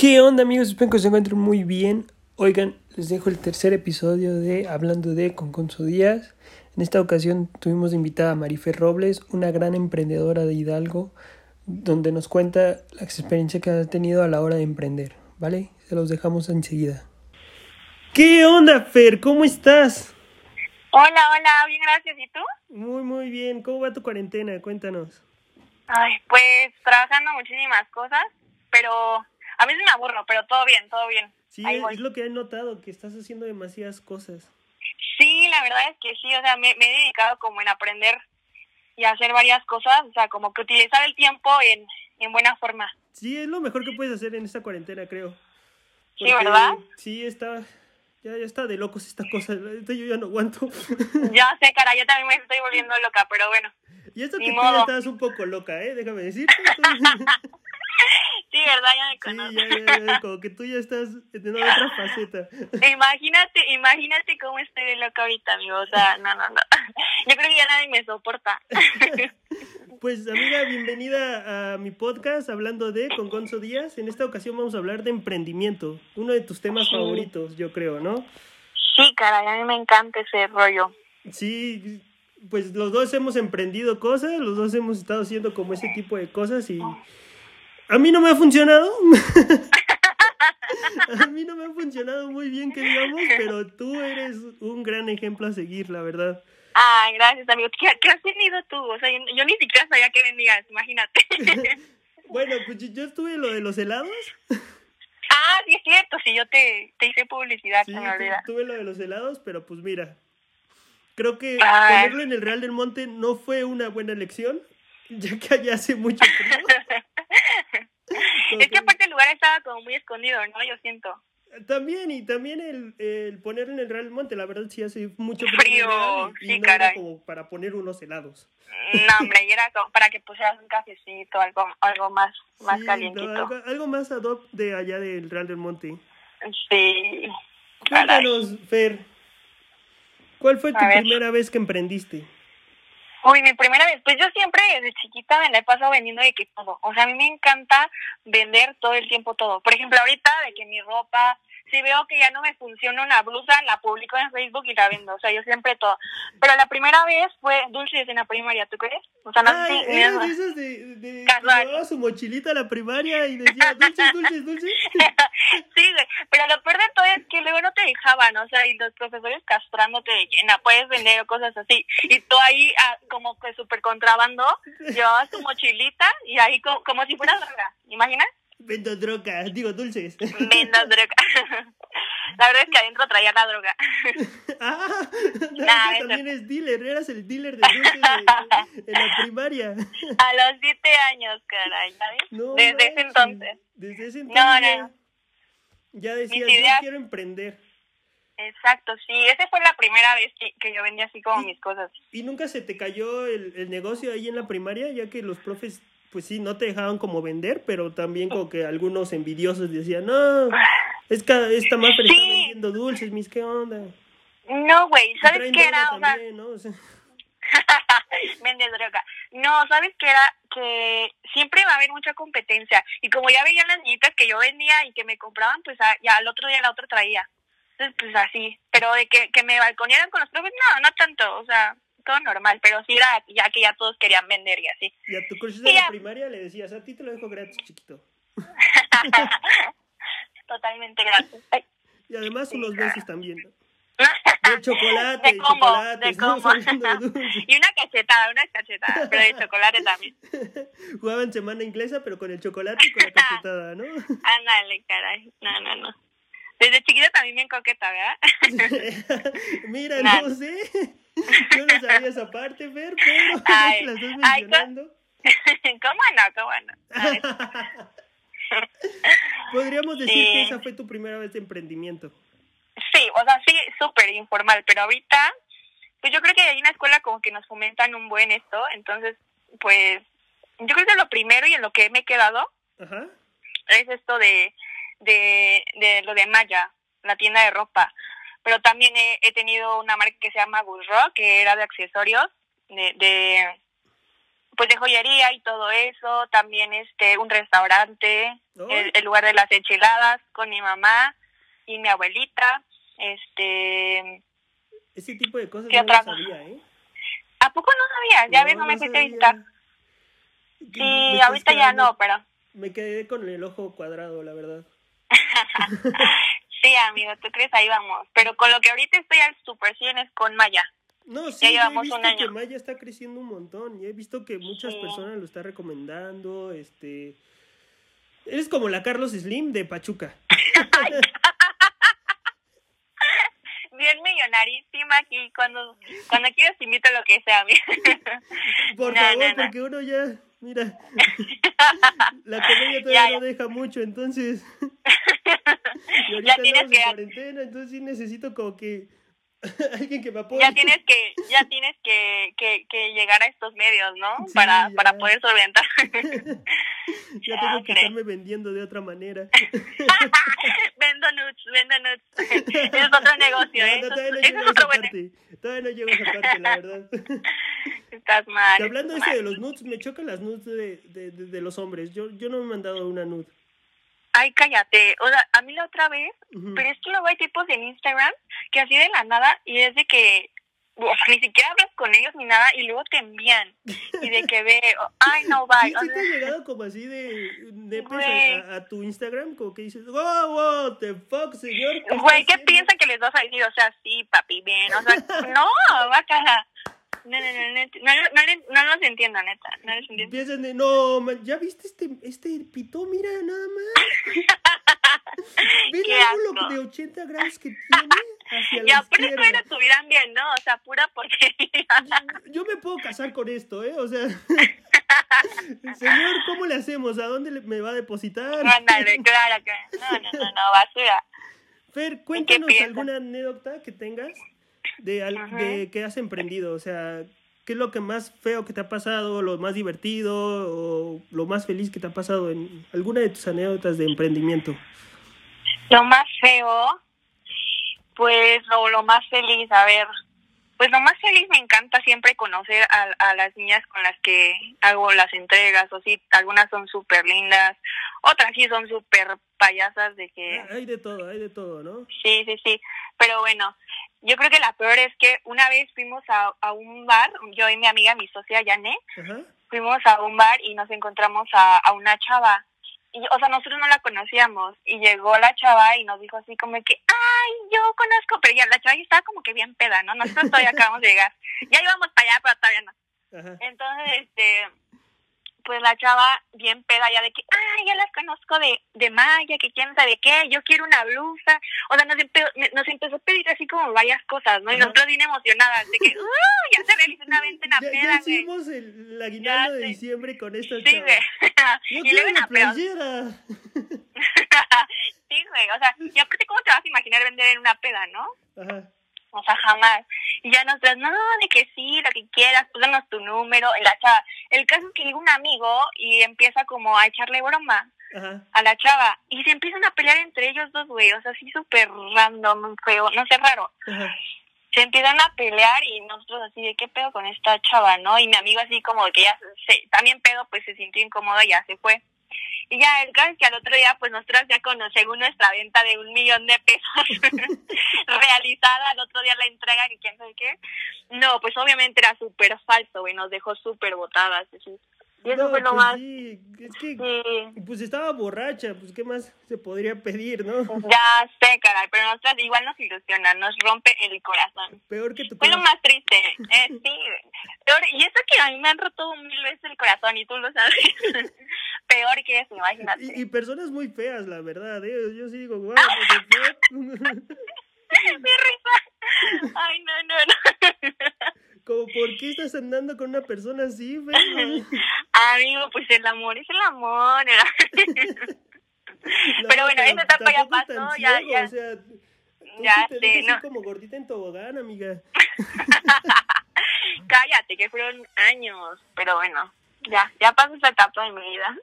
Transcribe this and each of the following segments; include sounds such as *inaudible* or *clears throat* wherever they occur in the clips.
¿Qué onda amigos? Espero que se encuentren muy bien. Oigan, les dejo el tercer episodio de Hablando de con Conso Díaz. En esta ocasión tuvimos invitada a Marifer Robles, una gran emprendedora de Hidalgo, donde nos cuenta la experiencia que ha tenido a la hora de emprender, ¿vale? Se los dejamos enseguida. ¿Qué onda, Fer? ¿Cómo estás? Hola, hola, bien, gracias. ¿Y tú? Muy, muy bien. ¿Cómo va tu cuarentena? Cuéntanos. Ay, pues trabajando muchísimas cosas, pero a se me aburro, pero todo bien, todo bien. Sí, Ahí es, voy. lo que he notado, que estás haciendo demasiadas cosas. Sí, la verdad es que sí, o sea, me, me he dedicado como en aprender y hacer varias cosas, o sea, como que utilizar el tiempo en, en buena forma. Sí, es lo mejor que puedes hacer en esta cuarentena, creo. Sí, ¿verdad? Sí, está... Ya, ya está de locos esta cosa. Yo ya no aguanto. *laughs* Ya sé, cara, yo también me estoy volviendo loca, pero bueno. y esto que tú ya estás un poco loca, ¿eh? Déjame decirte. *laughs* Sí, ¿verdad? Ya me sí, conoces. ya, ya, ya, como que tú ya estás en otra *laughs* faceta. Imagínate, imagínate cómo estoy de loca ahorita, amigo. O sea, no, no, no. *laughs* Yo creo que ya nadie me soporta. *laughs* Pues amiga, bienvenida a mi podcast hablando de con Gonzo Díaz. En esta ocasión vamos a hablar de emprendimiento, uno de tus temas Sí. favoritos, yo creo, ¿no? Sí, caray, a mí me encanta ese rollo. Sí, pues los dos hemos emprendido cosas, los dos hemos estado haciendo como ese tipo de cosas y a mí no me ha funcionado. *laughs* a mí no me ha funcionado muy bien, que digamos, pero tú eres un gran ejemplo a seguir, la verdad. Ay, gracias, amigo. ¿Qué, qué has tenido tú? O sea, yo, yo ni siquiera sabía que vendías, imagínate. *laughs* *laughs* Bueno, pues yo- estuve lo de los helados. ah, sí es cierto, sí, yo te, te hice publicidad, Sí, me olvida. tuve lo de los helados, pero pues mira, creo que Ay. ponerlo en el Real del Monte no fue una buena elección, ya que allá hace mucho frío. *laughs* Es que aparte el lugar estaba como muy escondido, ¿no? Yo siento. También, y también el, el ponerlo en el Real Monte, la verdad sí hace mucho frío. Frío, y, sí, era caray. como para poner unos helados. No, hombre, y era como para que pusieras un cafecito, algo, algo más, más Sí, no, algo, algo más ad hoc de allá del Real del Monte. Sí. Cuéntanos, Fer, ¿cuál fue tu ver. primera vez que emprendiste? Uy, mi primera vez, pues yo siempre desde chiquita me la he pasado vendiendo de que todo. O sea, a mí me encanta vender todo el tiempo todo. Por ejemplo, ahorita de que mi ropa, si veo que ya no me funciona una blusa, la publico en Facebook y la vendo. O sea, yo siempre todo. Pero la primera vez fue dulces en la primaria, ¿tú crees? O sea, no sé Ay, si- eras de esas de, de que Casual. llevaba su mochilita a la primaria y decía dulces, dulces, dulces. *laughs* Sí, güey, pero lo peor de todo es que luego no te dejaban, o sea, y los profesores castrándote de no puedes vender o cosas así. Y tú ahí, ah, como que súper contrabando, llevabas tu mochilita y ahí co- como, si fuera droga, ¿imaginas? Vendo droga, digo dulces. Vendas *laughs* droga. *laughs* La verdad es que adentro traía la droga. *laughs* ah, Nah, que eso- también es dealer, eras el dealer de dulces en la primaria. A los siete años, caray, ¿sabes? No Desde ese entonces. Desde ese No, entonces no. ya, ya decías, Mis yo ideas- quiero emprender. Exacto, sí, esa fue la primera vez que, que yo vendía así como mis cosas. ¿Y nunca se te cayó el, el negocio ahí en la primaria? Ya que los profes, pues sí, no te dejaban como vender, pero también como que algunos envidiosos decían, no, es cada, esta más está Sí. vendiendo dulces, mis, ¿qué onda? No, güey, ¿sabes qué era? Sea, también, ¿no? O sea, *laughs* Vende droga. No, ¿sabes qué era? Que siempre va a haber mucha competencia. Y como ya veían las niñitas que yo vendía y que me compraban, pues ah, ya al otro día la otra traía. Entonces, pues así. Pero de que, que me balconearan con los profes, no, no tanto. O sea, todo normal. Pero sí era ya que ya todos querían vender y así. y a tu crush de Y la ya. primaria le decías, a ti te lo dejo gratis, chiquito. *laughs* Totalmente gratis. Ay. Y además Sí, unos claro. besos también. ¿no? *laughs* De chocolate, De combo, chocolate, de combo. *laughs* y una cachetada, una cachetada. Pero de chocolate también. Jugaban semana inglesa, pero con el chocolate y con la cachetada, ¿no? Ándale, caray. No, no, no. Desde chiquita también bien coqueta, ¿verdad? *laughs* Mira, Nah. no sé. Yo no sabía esa parte, Fer, pero *laughs* Ay, la estás ay, mencionando. *laughs* ¿Cómo no? ¿Cómo no? Podríamos decir Sí. que esa fue tu primera vez de emprendimiento. Sí, o sea, sí, súper informal, pero ahorita, pues yo creo que en la escuela como que nos fomentan un buen esto, entonces, pues, yo creo que lo primero y en lo que me he quedado Ajá. es esto de, de, de lo de Maya, la tienda de ropa, pero también he, he tenido una marca que se llama Gusro, que era de accesorios, de, de pues de joyería y todo eso, también este un restaurante, Oh. el, el lugar de las enchiladas con mi mamá y mi abuelita, este, Ese tipo de cosas ¿Qué no lo otra? sabía, ¿eh? ¿a poco no sabías? Ya ves, no me fuiste a sabía. visitar. Sí, ahorita ya no, pero Me quedé con el ojo cuadrado, la verdad. *laughs* sí, amigo, tú crees ahí vamos, pero con lo que ahorita estoy al super 100 es con Maya. No, sí, yo he llevamos visto un año. que Maya está creciendo un montón y he visto que muchas Sí. personas lo están recomendando, este... Eres como la Carlos Slim de Pachuca. *laughs* *laughs* Bien millonarísima aquí, cuando cuando quieras invito a lo que sea. Por No, favor, no, no. porque uno ya, mira, *laughs* la comedia todavía Ya, no deja mucho, entonces... *laughs* y ahorita Ya tienes andamos en que- cuarentena, entonces sí necesito como que *laughs* alguien que me apoye. ya tienes que ya tienes que, que, que llegar a estos medios, ¿no? Sí, para ya. para poder solventar. ya *laughs* Ya, tengo que hombre. estarme vendiendo de otra manera. *laughs* vendo nuts, vendo nuts. Es otro negocio, ¿eh? no, todavía no es- otro parte. Todavía no llego a esa parte, la verdad. Estás mal. Que hablando de estás de mal. los nudes, me chocan las nudes de, de, de, de los hombres. Yo, yo no me he mandado una nude. Ay, cállate. O sea, a mí la otra vez, pero es que luego hay tipos en Instagram que así de la nada y es de que o sea, ni siquiera hablas con ellos ni nada y luego te envían y de que ve, o- ay, no, ¿Sí, bye. O sí te ha llegado como así de nepes Güey. a, a tu Instagram? Como que dices, wow, wow, the fuck, señor. ¿qué Güey, ¿qué haciendo?" piensan que les vas a decir? O sea, sí, papi, bien. O sea, no, *laughs* bacala. No, no, no, no, no, no, no los entiendo, neta. No los entiendo. Piensan de, no, man, ¿ya viste este, este pito? Mira, nada más. *laughs* ¿Ven Qué ángulo asco. de 80 grados que tiene hacia *laughs* Y la aparte izquierda? todavía estuvieran bien, ¿no? O sea, pura porquería. *laughs* Yo me puedo casar con esto, ¿eh? O sea, señor, ¿cómo le hacemos? ¿A dónde me va a depositar? Ándale, claro que. No, no, no, no, basura. Fer, cuéntanos alguna anécdota que tengas de, al- de que has emprendido. O sea, ¿qué es lo que más feo que te ha pasado, lo más divertido o lo más feliz que te ha pasado en alguna de tus anécdotas de emprendimiento? Lo más feo, pues, o lo más feliz, a ver. Pues lo más feliz me encanta siempre conocer a, a las niñas con las que hago las entregas, o sí, algunas son súper lindas, otras sí son súper payasas de que... Ah, Hay de todo, hay de todo, ¿no? Sí, sí, sí. Pero bueno, yo creo que la peor es que una vez fuimos a, a un bar, yo y mi amiga, mi socia Janet, Ajá. fuimos a un bar y nos encontramos a, a una chava. Y, o sea, nosotros no la conocíamos. Y llegó la chava y nos dijo así como que, ay, yo conozco. Pero ya la chava ya estaba como que bien peda, ¿no? Nosotros todavía acabamos de llegar. Ya íbamos para allá, pero todavía no. Entonces, este, pues la chava bien peda ya de que, ay, ya las conozco de, de Maya, que quién sabe qué, yo quiero una blusa. O sea, nos, empe- nos empezó a pedir así como varias cosas, ¿no? Y Ajá. nosotros bien emocionadas de que, ¡uh! Ya se realizó una venta en la Ya, ya peda, güey. hicimos el, el aguinaldo Ya de sé. diciembre con esta Sí, chava. güey. *laughs* Y luego una playera. *laughs* sí, güey. O sea, y aparte, ¿cómo te vas a imaginar vender en una peda, no? Ajá. O sea, jamás. Y ya nosotras, no, de que sí, lo que quieras, pues danos tu número. La chava, el caso es que llega un amigo y empieza como a echarle broma Ajá. a la chava. Y se empiezan a pelear entre ellos dos, güey. O sea, así súper random, feo, no sé, raro. Ajá. Se empiezan a pelear y nosotros así de qué pedo con esta chava, ¿no? Y mi amigo así como que ya se, también pedo, pues se sintió incómodo y ya se fue. Y ya, el caso es que al otro día, pues nosotras ya con, según nuestra venta de un millón de pesos *laughs* realizada, al otro día la entrega y quién sabe qué. No, pues obviamente era súper falso, güey, nos dejó súper botadas. así. Y eso No, fue lo pues más... sí, es que Sí, pues estaba borracha, pues qué más se podría pedir, ¿no? ya sé, caray, pero nosotras igual nos ilusiona, nos rompe el corazón. Peor que tu Fue lo más triste, eh, sí. Peor, y eso que a mí me han roto mil veces el corazón y tú lo sabes. *laughs* Peor que eso, imagínate. Y, y personas muy feas, la verdad, ¿eh? Yo sí digo, wow, fuck? Mi risa. Ay, no, no, no. *laughs* Como, ¿por qué estás andando con una persona así, feo? *laughs* Amigo, pues el amor es el amor. *laughs* No, Pero bueno, esa etapa ya pasó, ya, ciego, ya. O sea, tú Ya sí te sé, no. como gordita en tobogán, amiga. *laughs* Cállate, que fueron años. Pero bueno, ya, ya pasó esa etapa de mi vida.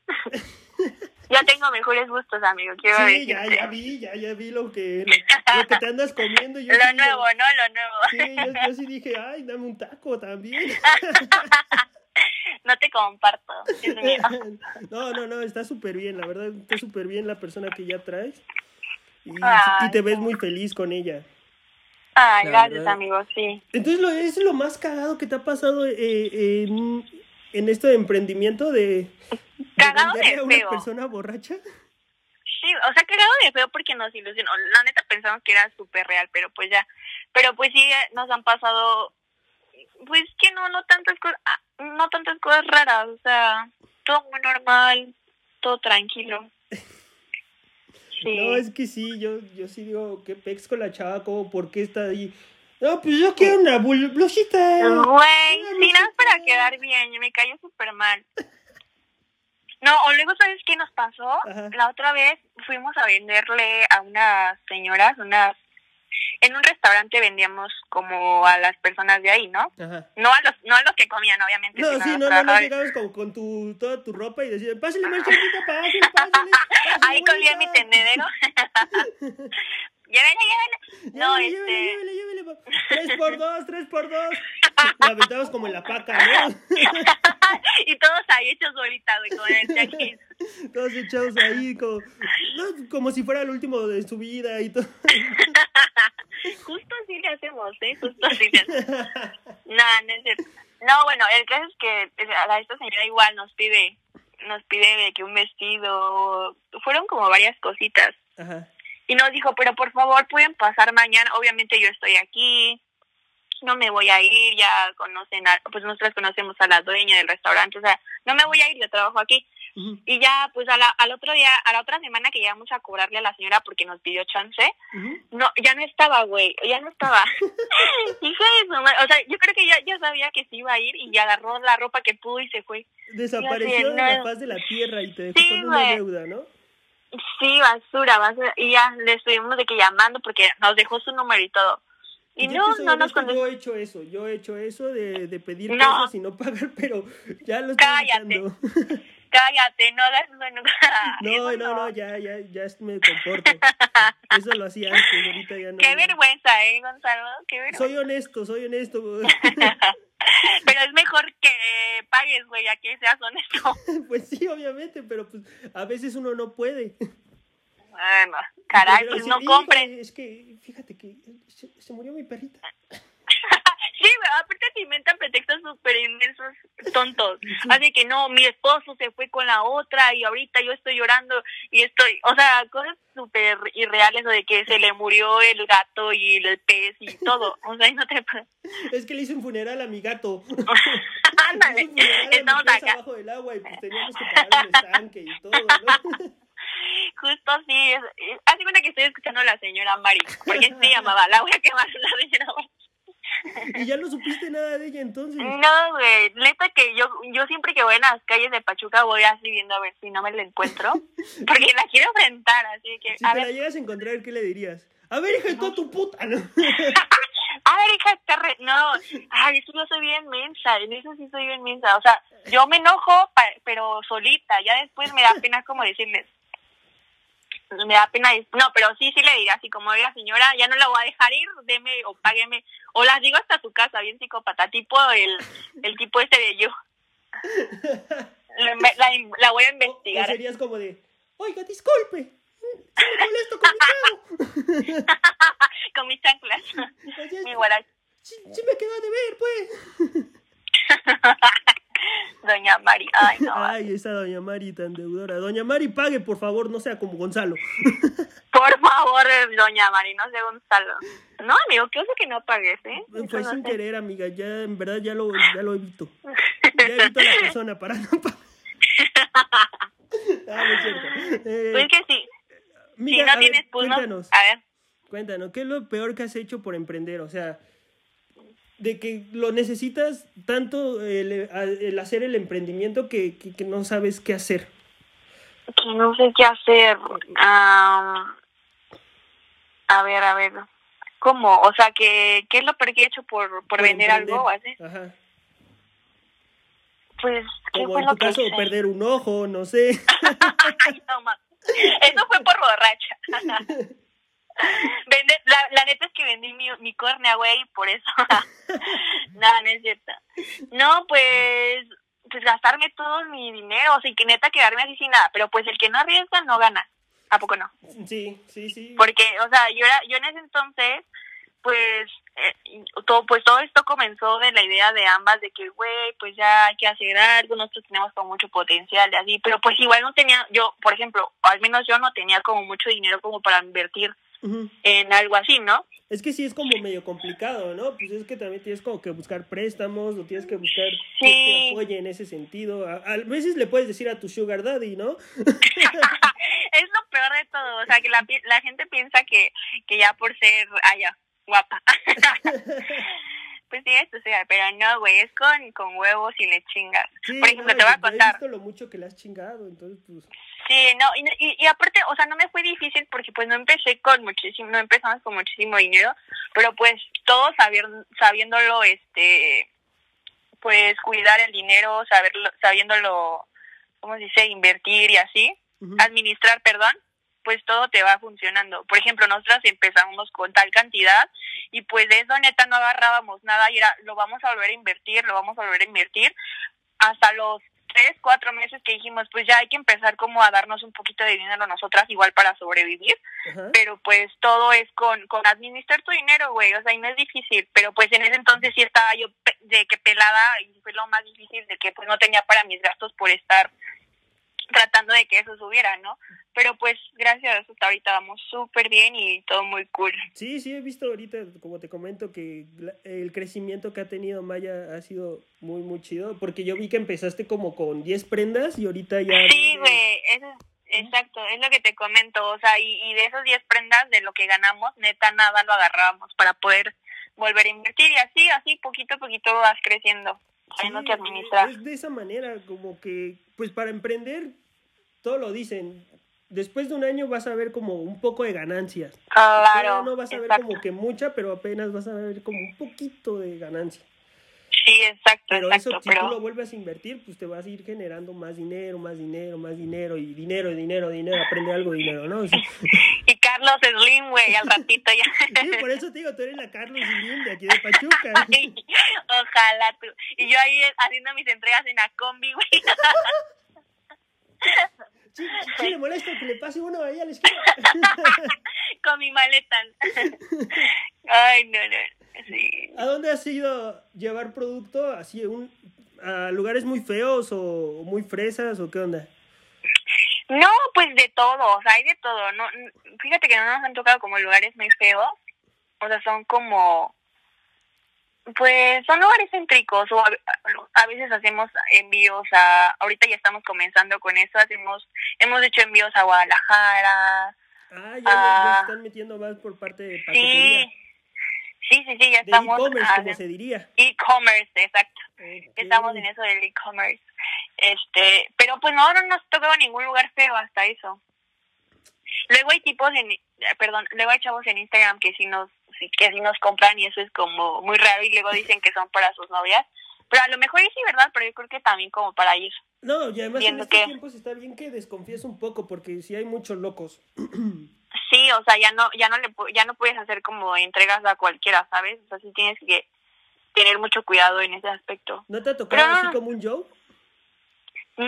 Ya tengo mejores gustos, amigo, quiero Sí, ya, decirte. ya vi, ya, ya vi lo que, lo, lo que te andas comiendo. Yo *laughs* Lo sí digo- nuevo, ¿no? Lo nuevo. Sí, yo, yo sí dije, ay, dame un taco también. *laughs* no te comparto. Mío. *laughs* No, no, no, está súper bien, la verdad, está súper bien la persona que ya traes. Y, Ay, y te ves muy feliz con ella. Ay, La gracias, verdad. amigo, sí. Entonces, lo, es lo más cagado que te ha pasado eh, en, en esto de emprendimiento de, de Cagado de a una feo. persona borracha. Sí, o sea, cagado de feo porque nos ilusionó. La neta pensamos que era súper real, pero pues ya. Pero pues sí, nos han pasado, pues que no, no tantas cosas, ah, no tantas cosas raras, o sea, todo muy normal, todo tranquilo. *laughs* Sí. No, es que sí, yo, yo sí digo, ¿qué pex con la chava? ¿Cómo? ¿Por qué está ahí? No, pues yo quiero una blusita. Güey, sí, nada blusita. para quedar bien, me cayó súper mal. No, o luego, ¿sabes qué nos pasó? Ajá. La otra vez fuimos a venderle a unas señoras, unas... En un restaurante vendíamos como a las personas de ahí, ¿no? Ajá. No a los, no a los que comían, obviamente. No, sí, no, no, no llegabas con, con tu, toda tu ropa y decías, pásale más chiquita, pásale, pásale. *laughs* Ahí colgué mi tendedero. *laughs* *laughs* llévele, llévele. No, Llévele, este... llévele, llévele, llévele. *laughs* Tres por dos, tres por dos. La aventabas como en la paca, ¿no? *laughs* y todos ahí hechos bolita, güey, con el. *laughs* Todos echados ahí como, no, como si fuera el último de su vida y todo. Justo así le hacemos, ¿eh? Justo así le hacemos. No, no es cierto. No, bueno, el caso es que a esta señora igual nos pide, nos pide de que un vestido, fueron como varias cositas. Ajá. Y nos dijo, pero por favor pueden pasar mañana, obviamente yo estoy aquí, no me voy a ir, ya conocen, a, pues nosotras conocemos a la dueña del restaurante, o sea, no me voy a ir, yo trabajo aquí. Y ya, pues a la, al otro día, a la otra semana que llegamos a cobrarle a la señora porque nos pidió chance, no, ya no estaba, güey, ya no estaba. *laughs* Hija de su madre, o sea, yo creo que ya, ya sabía que se iba a ir y ya agarró la ropa que pudo y se fue. Desapareció de no. la faz de la tierra y te dejó Sí, con una deuda, ¿no? Sí, basura, basura. Y ya le estuvimos de que llamando porque nos dejó su número y todo. Y yo no, no nos contestó. Yo he hecho eso, yo he hecho eso de, de pedir No. cosas y no pagar, *laughs* pero ya lo estoy Cállate. *laughs* Cállate, no hagas. No, Eso *laughs* no, no, ya, ya, ya me comporto. Eso lo hacía antes, ahorita ya no. Qué vergüenza, ¿eh, Gonzalo? Qué vergüenza. Soy honesto, soy honesto. *laughs* Pero es mejor que pagues, güey, a que seas honesto. *laughs* pues sí, obviamente, pero pues a veces uno no puede. Bueno, caray, Pero pues no compren. Es que, fíjate que se, se murió mi perrita. Aparte te inventan pretextos súper inmensos, tontos. Así que no, mi esposo se fue con la otra y ahorita yo estoy llorando y estoy, o sea, cosas súper irreales o de que se le murió el gato y el pez y todo. O sea, y no te... Es que le hice un funeral a mi gato. *laughs* Ándale, estamos acá. abajo del agua y pues teníamos que pagar el estanque y todo, ¿no? *laughs* Justo así, es- hace cuenta que estoy escuchando a la señora Mari, porque se llamaba, la voy a quemar la señora Mari. Y ya no supiste nada de ella entonces. No, güey, neta que yo, yo siempre que voy en las calles de Pachuca voy así viendo a ver si no me la encuentro, *laughs* porque la quiero enfrentar, así que, Si a te la llegas a encontrar, ¿qué le dirías? A ver, hija de toda tu puta, ¿no? *laughs* a ver, hija, te re- no, ay, eso yo soy bien mensa, en eso sí soy bien mensa, o sea, yo me enojo, pa- pero solita, ya después me da pena como decirles, me da pena, no, pero sí, sí le diría así como, oiga señora, ya no la voy a dejar ir, deme o págueme, o las digo hasta su casa, bien psicópata, tipo el, el tipo este de yo. La, la, la voy a O, o investigar. serías como de, oiga, disculpe, me molesto con mi trago. *laughs* con mis chanclas. Mi guarache. sí, sí me quedó de ver, pues. *laughs* Doña Mari. Ay, no. Ay, esa doña Mari tan deudora. Doña Mari, pague, por favor, no sea como Gonzalo. *laughs* Por favor, doña Mari, no sé Gonzalo. No, amigo, ¿qué oso que no pagues, eh? Fue no sin sé. querer, amiga, ya en verdad ya lo, ya lo evito. *laughs* Ya evito a la persona para no pagar. *laughs* Ah. Eh, Pues que sí. Si amiga, no ver, tienes, pues no. cuéntanos, A ver. cuéntanos, ¿qué es lo peor que has hecho por emprender? O sea, de que lo necesitas tanto el, el hacer el emprendimiento que, que, que no sabes qué hacer. Que no sé qué hacer. Ah, a ver, a ver. ¿Cómo? O sea, ¿qué, qué es lo peor que he hecho por, por, Por vender emprender. algo así? Ajá. Pues, ¿qué Como fue en lo tu que caso, hice? perder un ojo, no sé. *laughs* Ay, no. Eso fue por borracha. *laughs* *laughs* Vende, la, la neta es que vendí mi, mi córnea, güey, por eso. *laughs* no, no es cierto. No, pues, pues gastarme todo mi dinero, o sea, y que neta quedarme así sin nada, pero pues el que no arriesga no gana, ¿a poco no? Sí, sí, sí. Porque, o sea, yo era, yo en ese entonces, pues, eh, todo, pues todo esto comenzó de la idea de ambas, de que, güey, pues ya hay que hacer algo, nosotros tenemos como mucho potencial de así, pero pues igual no tenía, yo, por ejemplo, al menos yo no tenía como mucho dinero como para invertir En algo así, ¿no? Es que sí es como medio complicado, ¿no? Pues es que también tienes como que buscar préstamos o tienes que buscar quien te Sí. apoye en ese sentido. A, a veces le puedes decir a tu sugar daddy, ¿no? *laughs* es lo peor de todo, o sea, que la, la gente piensa que, que ya por ser, allá, guapa. *laughs* pues sí, esto sea, pero no, güey, es con, con huevos y le chingas. Sí, por ejemplo, no, te voy a pues, He contar. visto lo mucho que le has chingado, entonces pues... Sí, no, y, y, y aparte, o sea, no me fue difícil porque pues no empecé con muchísimo, no empezamos con muchísimo dinero, pero pues todos sabiendo, sabiéndolo, este, pues cuidar el dinero, saberlo, sabiéndolo, ¿cómo se dice? Invertir y así, administrar, perdón, pues todo te va funcionando. Por ejemplo, nosotras empezamos con tal cantidad y pues de eso neta no agarrábamos nada y era, lo vamos a volver a invertir, lo vamos a volver a invertir hasta los tres, cuatro meses que dijimos, pues ya hay que empezar como a darnos un poquito de dinero nosotras igual para sobrevivir, pero pues todo es con, con administrar tu dinero, güey, o sea, y no es difícil, pero pues en ese entonces sí estaba yo de que pelada y fue lo más difícil de que pues no tenía para mis gastos por estar tratando de que eso subiera, ¿no? Pero pues gracias a eso hasta ahorita vamos súper bien y todo muy cool. Sí, sí, he visto ahorita, como te comento, que el crecimiento que ha tenido Maya ha sido muy, muy chido, porque yo vi que empezaste como con 10 prendas y ahorita ya... Sí, güey, eso es, exacto, es lo que te comento, o sea, y, y de esos 10 prendas de lo que ganamos, neta, nada lo agarrábamos para poder volver a invertir y así, así, poquito a poquito vas creciendo, sabiendo que administrar. Es de esa manera, como que, pues para emprender, todo lo dicen. Después de un año vas a ver como un poco de ganancias. Claro, no vas a ver como que mucha, pero apenas vas a ver como un poquito de ganancia. Sí, exacto, Pero exacto, eso, si tú lo pero vuelves a invertir, pues te vas a ir generando más dinero, más dinero, más dinero, y dinero, dinero, dinero, aprende algo de dinero, ¿no? Sí, *laughs* *laughs* y Carlos Slim, güey, al ratito ya. *laughs* sí, por eso te digo, tú eres la Carlos Slim de aquí de Pachuca. *laughs* Ay, Ojalá tú. Y yo ahí haciendo mis entregas en la combi, güey. *laughs* Sí, sí, le molesta que le pase uno ahí a la esquina. con mi maleta. Ay, no, no. Sí. ¿A dónde has ido llevar producto así un, a lugares muy feos o muy fresas o qué onda? No, pues de todo, o sea, hay de todo. No, fíjate que no nos han tocado como lugares muy feos. O sea, son como, pues son lugares céntricos o a, a veces hacemos envíos a, ahorita ya estamos comenzando con eso, hacemos, hemos hecho envíos a Guadalajara. Ah, ya, están metiendo más por parte de paquetería. Sí, sí, sí, sí, ya De estamos. e-commerce, como se diría. E-commerce, exacto. Estamos en eso del e-commerce. Este, pero pues no, no nos tocó ningún lugar feo hasta eso. Luego hay tipos en, eh, perdón, luego hay chavos en Instagram que sí nos, sí, que sí nos compran y eso es como muy raro y luego dicen que son para sus novias. Pero a lo mejor sí, ¿verdad? Pero yo creo que también como para ir. No, y además en que- tiempos está bien que desconfíes un poco porque si hay muchos locos. *clears throat* Sí, o sea, ya no, ya no le, ya no puedes hacer como entregas a cualquiera, ¿sabes? O sea, sí tienes que tener mucho cuidado en ese aspecto. ¿No te ha tocado Pero- así como un Joe? *laughs* No,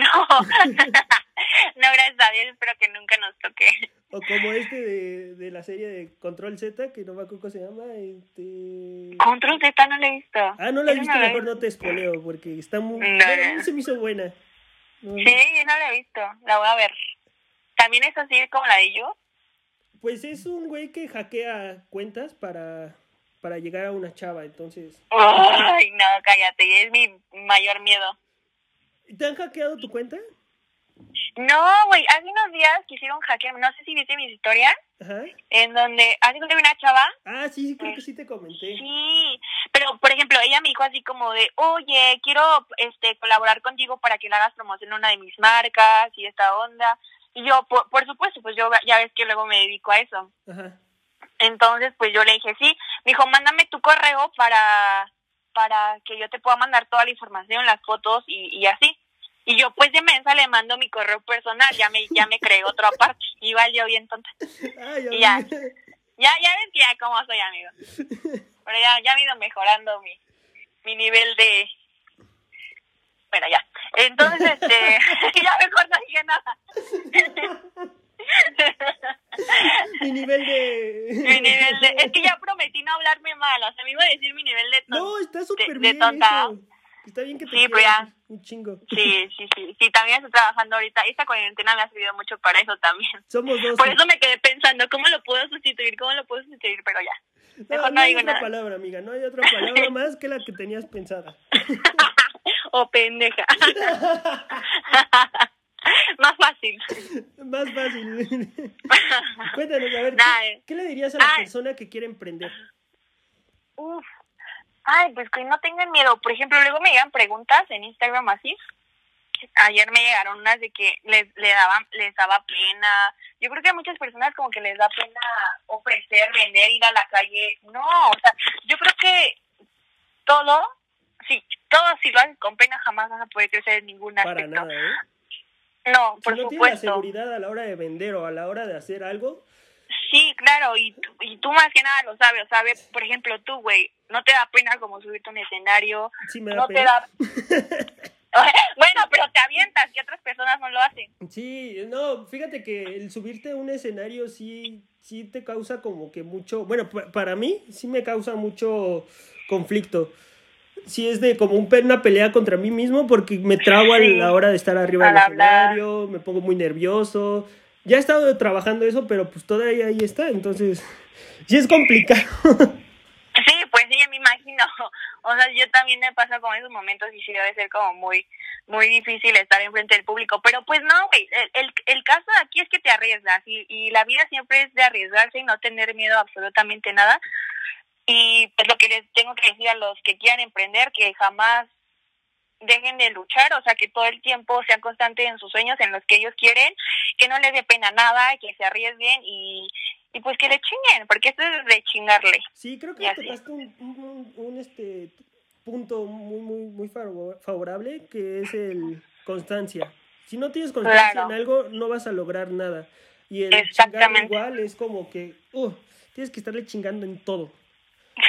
no, gracias a Dios, espero que nunca nos toque. O como este de, de la serie de Control Z, que no me acuerdo cómo se llama. Este... Control Z no lo he visto. Ah, no la he visto, no la mejor no te espoleo porque está muy... No, bueno, no. se me hizo buena. No, Sí, yo no la he visto, la voy a ver. También es así como la de yo. Pues es un güey que hackea cuentas para, para llegar a una chava, entonces... Ay, no, cállate, es mi mayor miedo. ¿Te han hackeado tu cuenta? No, güey, hace unos días quisieron hackear, no sé si viste mis historias, Ajá. en donde hace que una chava, Ah, sí, sí, creo que sí te comenté. sí, pero por ejemplo, ella me dijo así como de, oye, quiero este colaborar contigo para que le hagas promoción a una de mis marcas y esta onda. Y yo, por, por supuesto, pues yo ya ves que luego me dedico a eso. Ajá. Entonces, pues yo le dije, sí. Me dijo, mándame tu correo para, para que yo te pueda mandar toda la información, las fotos y, y así. Y yo, pues de mensa, le mando mi correo personal. Ya me, ya me creé otro aparte. Iba yo bien tonta. Ah, ya, Y ya. Ya, ya ves que ya cómo soy, amigo. Pero ya, ya he ido mejorando mi, mi nivel de... Bueno, ya. Entonces, este, *laughs* ya mejor no dije nada. mi nivel de... Mi nivel de... Es que ya prometí no hablarme mal, o sea, me iba a decir mi nivel de No, está súper de- de bien tonta. eso. Está bien que te Sí, pues ya. un chingo. Sí, sí, sí. Sí, también estoy trabajando ahorita. Esta cuarentena me ha servido mucho para eso también. Somos dos. Por eso me quedé pensando, ¿cómo lo puedo sustituir? ¿Cómo lo puedo sustituir? Pero ya. no, Mejor no no hay digo otra nada. palabra, amiga. No hay otra *laughs* palabra más que la que tenías pensada. *laughs* O pendeja. *laughs* Más fácil. Más fácil. Cuéntanos, a ver, Nah, ¿qué, eh. qué le dirías a la persona que quiere emprender? Uf. Ay, pues que no tengan miedo. Por ejemplo, luego me llegan preguntas en Instagram así. Ayer me llegaron unas de que les, le daban, les daba pena. Yo creo que a muchas personas como que les da pena ofrecer, vender, ir a la calle. No, o sea, yo creo que todo, sí, todo si lo haces con pena jamás vas a poder crecer en ningún Para aspecto. nada, ¿eh? No, por si no tienes la supuesto. seguridad a la hora de vender o a la hora de hacer algo, Sí, claro, y, y tú más que nada lo sabes, o sea, ve, por ejemplo, tú, güey, no te da pena como subirte a un escenario, sí me da no te pena. da... *laughs* *laughs* bueno, pero te avientas, que otras personas no lo hacen. Sí, no, fíjate que el subirte a un escenario sí, sí te causa como que mucho, bueno, pa- para mí sí me causa mucho conflicto. Sí es de como un, una pelea contra mí mismo porque me trago a la hora de estar arriba del escenario, me pongo muy nervioso. Ya he estado trabajando eso, pero pues todavía ahí está, entonces sí es complicado. *laughs* Sí, pues sí, me imagino. O sea, yo también me pasa con esos momentos y sí debe ser como muy muy difícil estar enfrente del público. Pero pues no, güey, el, el, el caso aquí es que te arriesgas y, y la vida siempre es de arriesgarse y no tener miedo a absolutamente nada. Y pues lo que les tengo que decir a los que quieran emprender, que jamás dejen de luchar, o sea, que todo el tiempo sean constantes en sus sueños, en los que ellos quieren, que no les dé pena nada, que se arriesguen y, y pues que le chinguen, porque esto es de chingarle. Sí, creo que tocaste un, un, un, este punto muy, muy, muy favor- favorable, que es el constancia. Si no tienes constancia Claro. en algo, no vas a lograr nada. Y el chingar igual es como que, uh, tienes que estarle chingando en todo.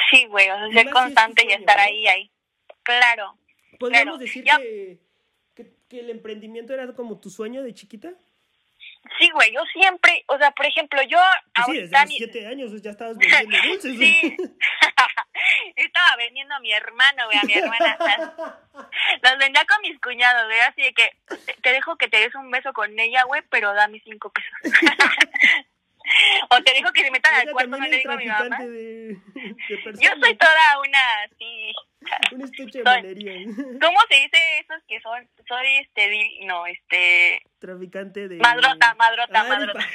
Sí, güey, o sea, ser si es constante y estar ¿no? ahí, ahí. Claro. ¿Podríamos Claro, decir ya- que, que, que el emprendimiento era como tu sueño de chiquita? Sí, güey, yo siempre, o sea, por ejemplo, yo Pues sí, desde los siete años ya estabas *laughs* vendiendo dulces. Sí. *laughs* Estaba vendiendo a mi hermano, güey, a mi hermana. Los vendía con mis cuñados, güey, así de que te, te dejo que te des un beso con ella, güey, pero dame cinco pesos. *laughs* o te dejo que se metan al cuarto, no le digo a mi mamá. de, de. *laughs* Yo soy toda una, sí. *laughs* Un estuche de. *laughs* ¿Cómo se dice esos que son? Soy este, no, este, Traficante de... madrota, madrota, Ay, madrota.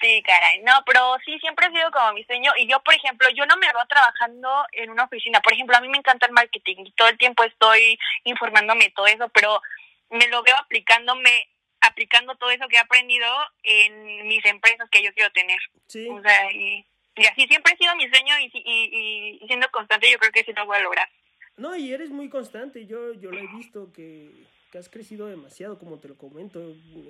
Sí, caray. No, pero sí, siempre ha sido como mi sueño. Y yo, por ejemplo, yo no me veo trabajando en una oficina. Por ejemplo, a mí me encanta el marketing y todo el tiempo estoy informándome de todo eso, pero me lo veo aplicándome, aplicando todo eso que he aprendido en mis empresas que yo quiero tener. Sí, O sea, y, y así siempre ha sido mi sueño y, y, y- siendo constante yo creo que sí lo voy a lograr. no, y eres muy constante. Yo, yo lo he visto que, que has crecido demasiado, como te lo comento.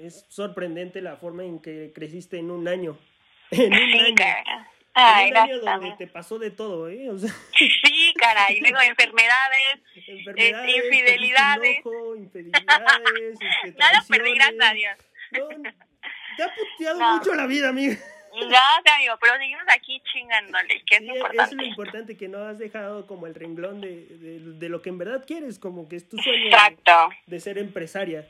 Es sorprendente la forma en que creciste en un año. *laughs* En un Sí, año. Caray. En Ay, un año donde te pasó de todo, ¿eh? O sea, Sí, caray. Luego *laughs* enfermedades, enfermedades, infidelidades. perdiste un ojo, infidelidades, este, *laughs* Nada perdí, gracias a Dios. No, te ha puteado No. mucho la vida, amiga. Gracias, amigo, pero seguimos aquí chingándole, que es Sí, lo es lo importante. importante, que no has dejado como el renglón de, de, de lo que en verdad quieres, como que es tu sueño Exacto, de ser empresaria.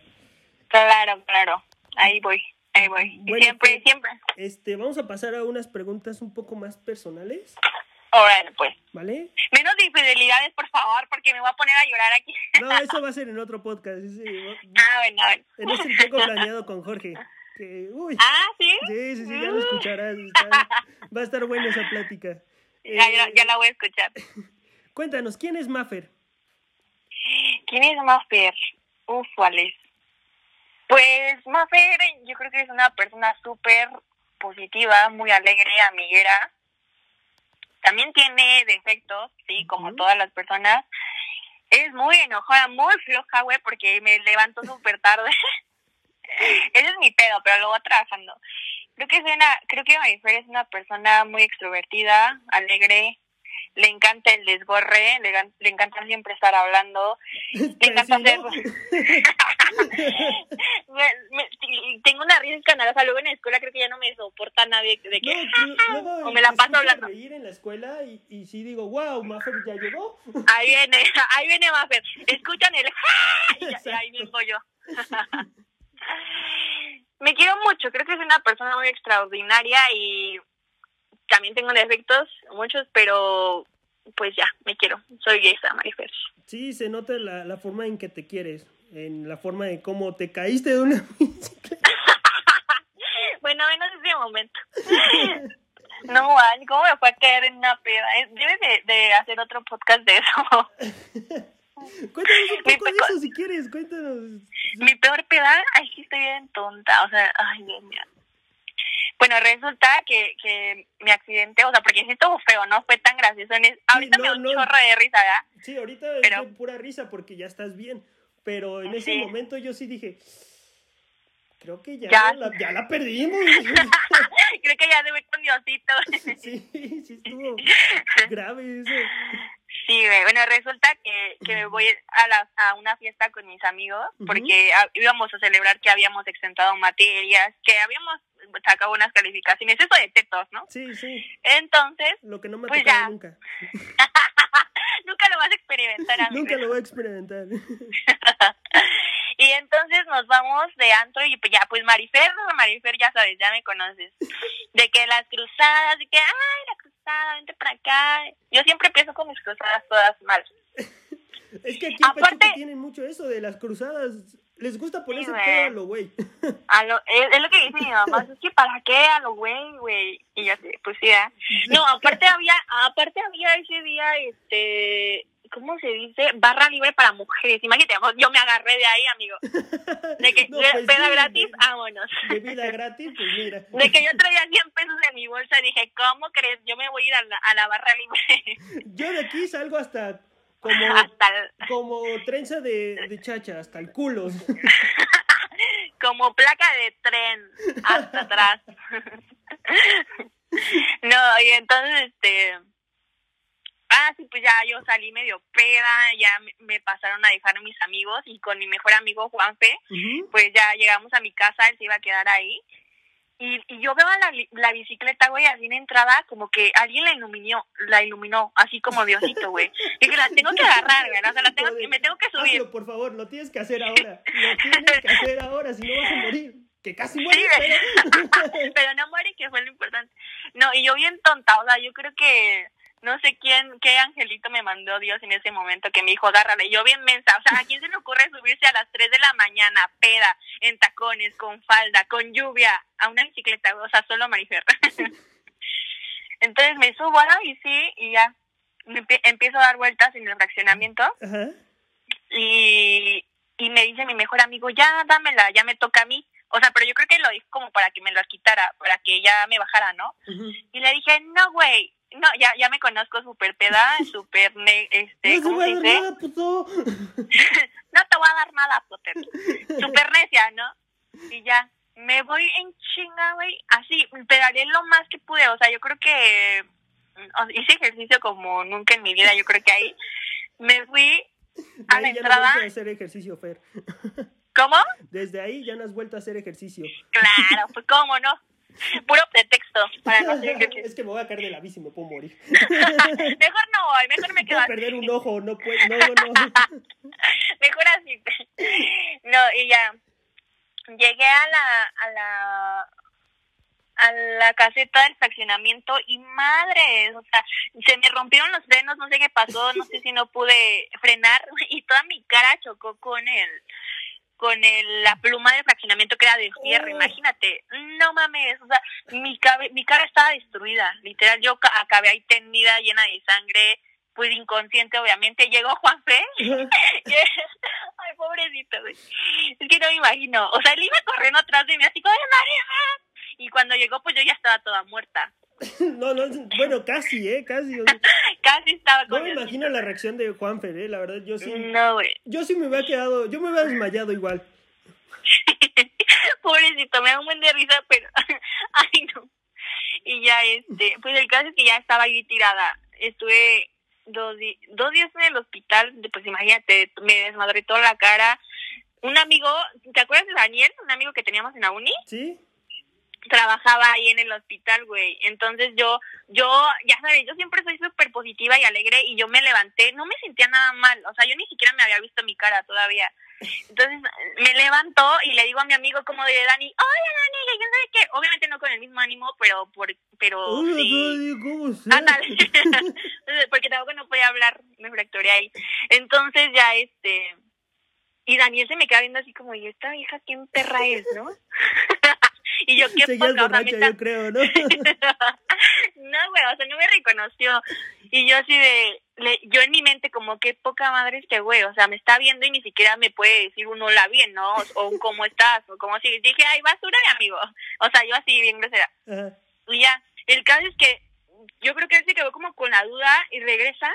claro, claro. Ahí voy, ahí voy. Bueno, siempre, pues- siempre. Este, vamos a pasar a unas preguntas un poco más personales, Órale, pues. ¿vale? Menos de infidelidades, por favor, porque me voy a poner a llorar aquí. No, eso va a ser en otro podcast. ese- *laughs* ah, bueno, bueno. en lo tengo planeado con Jorge. Que, uy, Ah, ¿sí? sí, sí, sí, ya lo escucharás. *laughs* está- va a estar buena esa plática. Ya, ya, Eh, ya la voy a escuchar. *laughs* Cuéntanos, ¿quién es Maffer? ¿Quién es Mafer? Uf, ¿cuál es? Pues Mafer, yo creo que es una persona súper positiva, muy alegre, amiguera. También tiene defectos, sí, como todas las personas. Es muy enojada, muy floja, güey, porque me levanto súper tarde. *laughs* Ese es mi pedo, pero lo voy trabajando. Creo que es una, creo que Marifer es una persona muy extrovertida, alegre, le encanta el desgorre, le, le encanta siempre estar hablando, le encanta hacer... *laughs* *laughs* Me- me- y tengo una risa escandalosa, luego en la escuela creo que ya no me soporta nadie de que... No, luego o me la paso hablando. reír en la escuela y, y sí digo, wow, Maffer ya llegó. Ahí viene, *laughs* ahí viene Maffer. Escuchan el y, y ahí vengo yo. Me quiero mucho, creo que es una persona muy extraordinaria y también tengo defectos, muchos, pero pues ya, me quiero. Soy esa, Marifer. Sí, se nota la, la forma en que te quieres, en la forma de cómo te caíste de una *laughs* bicicleta. *laughs* Bueno, menos ese momento. *laughs* No, man, ¿cómo me fue a caer en una peda? Eh, Debes de, de hacer otro podcast de eso. Cuéntanos un poco de eso si quieres, cuéntanos. Mi peor peda, ay, sí estoy bien tonta, o sea, ay, Dios mío. Bueno, resulta que, que mi accidente, o sea, porque sí estuvo feo, no fue tan gracioso. En es- ahorita me no, da un no. chorro de risa, ¿verdad? Sí, ahorita Pero- es de pura risa porque ya estás bien, pero en ese Sí. momento yo sí dije, creo que ya, Ya. La, ya la perdimos. *laughs* Creo que ya debe con Diosito. *laughs* sí, sí estuvo *laughs* grave eso. Sí. Bueno, resulta que, que me voy a, la, a una fiesta con mis amigos porque ah, íbamos a celebrar que habíamos exentado materias, que habíamos sacado unas calificaciones, eso de tetos, ¿no? Sí, sí, Entonces, lo que no me ha Pues ya. nunca. *laughs* nunca lo vas a experimentar, amigo. Nunca lo voy a experimentar. *laughs* Y entonces nos vamos de antro y pues ya, pues Marifer, Marifer ya sabes, ya me conoces. De que las cruzadas, de que, ay, la cruzada, vente para acá. Yo siempre empiezo con mis cruzadas todas mal. Es que aquí en Aparte- Pachuca tienen mucho eso de las cruzadas. Les gusta ponerse güey. pedo a lo güey. *laughs* A lo, es, es lo que dice mi mamá, es que para qué, a lo güey, güey. Y ya sé, pues sí, ¿eh? No, aparte había, aparte había ese día, este, ¿cómo se dice? Barra libre para mujeres. Imagínate, yo me agarré de ahí, amigo. De que *laughs* No, pues peda sí, gratis, de- vámonos. Bebida gratis, pues mira. *laughs* De que yo traía 100 pesos en mi bolsa, dije, ¿cómo crees? Yo me voy a ir a la, a la barra libre. Yo de aquí salgo hasta como, *laughs* Hasta el- como trenza de, de chacha, hasta el culo. *laughs* como placa de tren hasta atrás. *laughs* no, y entonces, este... Ah, sí, pues ya yo salí medio peda, ya me- pasaron a dejar mis amigos y con mi mejor amigo Juanfe, pues ya llegamos a mi casa, él se iba a quedar ahí. Y, y yo veo a la, la bicicleta, güey, así en entrada, como que alguien la iluminó, la iluminó, así como Diosito, güey. Y que la tengo que agarrar, güey, o sea, la tengo, que- me tengo que subir. Hazlo, por favor, lo tienes que hacer ahora. Lo tienes que hacer ahora, si no vas a morir. Que casi mueres, Sí, pero... *laughs* pero no muere, que fue lo importante. No, y yo bien tonta, o sea, yo creo que no sé quién, qué angelito me mandó Dios en ese momento que me dijo, agárrale. Yo bien mensa, o sea, ¿a quién se le ocurre subirse a las 3 de la mañana, peda, en tacones, con falda, con lluvia, a una bicicleta? O sea, solo Marifer. *laughs* Entonces me subo a la bici y ya me empie- empiezo a dar vueltas en el fraccionamiento y, y me dice mi mejor amigo, ya dámela, ya me toca a mí. O sea, pero yo creo que lo dijo como para que me lo quitara, para que ya me bajara, ¿no? Y le dije, no, güey, no, ya, ya me conozco súper peda, *laughs* súper, ne- este, No ¿cómo se dice? nada, puto. *laughs* No te voy a dar nada, Potter. Súper necia, ¿no? Y ya, me voy en chinga, güey, así, pedalé lo más que pude, o sea, yo creo que hice ejercicio como nunca en mi vida, yo creo que ahí me fui a la no entrada, a hacer ejercicio, Fer. ¿cómo? Desde ahí ya no has vuelto a hacer ejercicio. Claro, pues cómo no. Puro pretexto para no hacer *laughs* ejercicio. es que me voy a caer de la bici y me puedo morir. *laughs* *laughs* Mejor no voy, mejor me quedo Puedo así. perder un ojo, no puedo, no, no. Mejor así. No, y ya. Llegué a la, a la, a la caseta del fraccionamiento y madre, o sea, se me rompieron los frenos, no sé qué pasó, no sé si no pude frenar y toda mi cara chocó con el, con el, la pluma de fraccionamiento que era de fierro, imagínate, no mames, o sea, mi, cabe- mi cara estaba destruida, literal, yo ca- acabé ahí tendida, llena de sangre, pues inconsciente obviamente, llegó Juanfe, *laughs* *laughs* ay pobrecito, güey, es que no me imagino, o sea, él iba corriendo atrás de mí así como, María, y cuando llegó pues yo ya estaba toda muerta, *laughs* No, no, bueno, casi, ¿eh? Casi. Casi estaba No con me Diosito. imagino la reacción de Juanfer, ¿eh? La verdad, yo sí. No, güey. Yo sí me hubiera quedado, yo me hubiera desmayado igual. *laughs* Pobrecito, me da un buen de risa, pero *laughs* ay no. Y ya este, pues el caso es que ya estaba ahí tirada. estuve dos, dos días en el hospital, pues imagínate, me desmadré toda la cara. Un amigo, ¿te acuerdas de Daniel? Un amigo que teníamos en la uni, ¿Sí? Trabajaba ahí en el hospital, güey. Entonces yo, yo, ya sabes, yo siempre soy súper positiva y alegre y yo me levanté, no me sentía nada mal, o sea, yo ni siquiera me había visto mi cara todavía. Entonces me levantó y le digo a mi amigo como de Dani, oye Dani, quién sabe qué, obviamente no con el mismo ánimo, pero por, pero Hola, sí. Dani, ¿cómo. *laughs* Porque tampoco no podía hablar, me fracturé ahí. Entonces ya este y Daniel se me queda viendo así como, ¿y esta vieja quién perra es, no? *laughs* y yo qué Seguías poca, borracha, yo creo, ¿no? *laughs* no, güey, o sea, no me reconoció. Y yo así de, le- yo en mi mente como, qué poca madre este güey, o sea, me está viendo y ni siquiera me puede decir un hola bien, ¿no? O, un cómo estás, o como así. Dije, ay, basura de amigo. O sea, yo así bien grosera. Ajá. Y ya, el caso es que yo creo que él se quedó como con la duda y regresa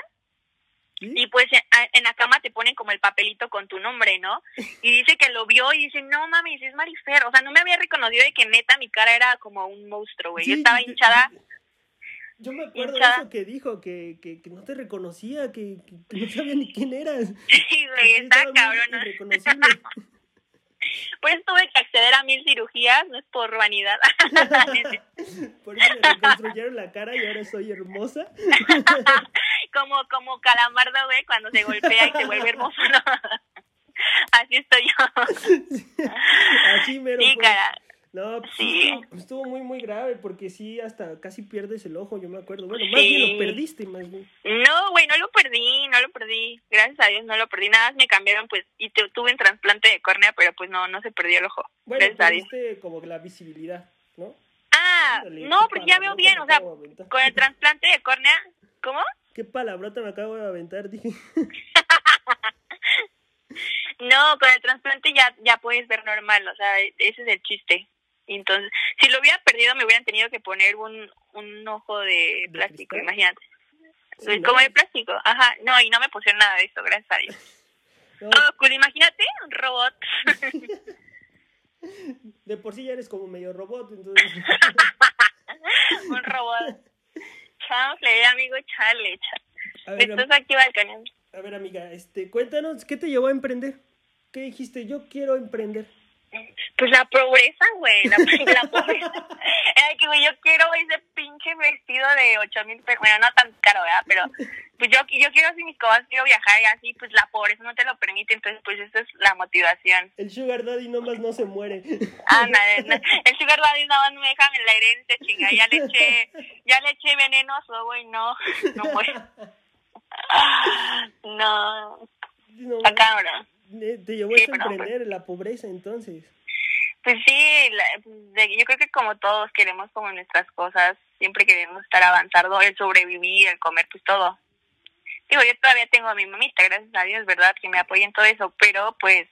¿Sí? y pues en, la cama te ponen como el papelito con tu nombre, ¿no? Y dice que lo vio y dice, no mames, es Marifer. O sea, no me había reconocido de que neta mi cara era como un monstruo, güey. yo estaba hinchada. Yo, me acuerdo Hinchada. de eso que dijo, que, que, que no te reconocía, que, que, no sabía ni quién eras. *laughs* Sí, güey, está cabrón. *laughs* irreconocible. Pues tuve que acceder a mil cirugías, no es por vanidad. *laughs* Por eso me reconstruyeron la cara y ahora soy hermosa. como, como calamardo, güey, cuando se golpea y se vuelve hermoso, ¿no? *laughs* Así estoy yo. Así mero. Sí, cara. No, pues Sí. estuvo, estuvo muy, muy grave porque sí, hasta casi pierdes el ojo, yo me acuerdo. Bueno, más bien lo perdiste, más bien. No, güey, no lo perdí, no lo perdí. Gracias a Dios no lo perdí. Nada, más me cambiaron, pues, y tu- tuve un trasplante de córnea, pero pues no, no se perdió el ojo. Bueno, perdiste como la visibilidad, ¿no? Ah, Ándale, no, porque ya veo bien, o sea, con el trasplante de córnea, ¿cómo? *laughs* Qué palabrota me acabo de aventar, dije. *laughs* No, con el trasplante ya, ya puedes ver normal, o sea, ese es el chiste. Entonces, si lo hubiera perdido, me hubieran tenido que poner un, un ojo de, ¿De plástico, imagínate. Sí, ¿no? Como de plástico, ajá. No, y no me pusieron nada de eso, gracias a Dios. No, Todo cool, imagínate un robot. *laughs* de por sí ya eres como medio robot, entonces. *laughs* un robot. Chale, amigo, chale, chale. Estás aquí balconeando. a ver, amiga, este, cuéntanos, ¿qué te llevó a emprender? ¿Qué dijiste? Yo quiero emprender. Pues la pobreza, güey, la, *laughs* la pobreza. Ay, que güey, yo quiero ese pinche vestido de ocho mil pesos, bueno, no tan caro, ¿verdad? Pero pues yo, yo quiero hacer mis cosas, quiero viajar y así, pues la pobreza no te lo permite, entonces pues esa es la motivación. El Sugar Daddy nomás no se muere. Ah, no, *laughs* el sugar daddy nada más me dejan en la herencia, chinga, ya le eché, ya le eché venenoso, güey, no, no muere. *laughs* No, No, está cabrón. Te llevó Sí, a pero, emprender la pobreza, entonces. Pues sí, la- de- yo creo que como todos queremos como nuestras cosas, siempre queremos estar avanzando, el sobrevivir, el comer, pues todo. Digo, yo todavía tengo a mi mamita, gracias a Dios, ¿verdad? Que me apoya en todo eso, pero pues,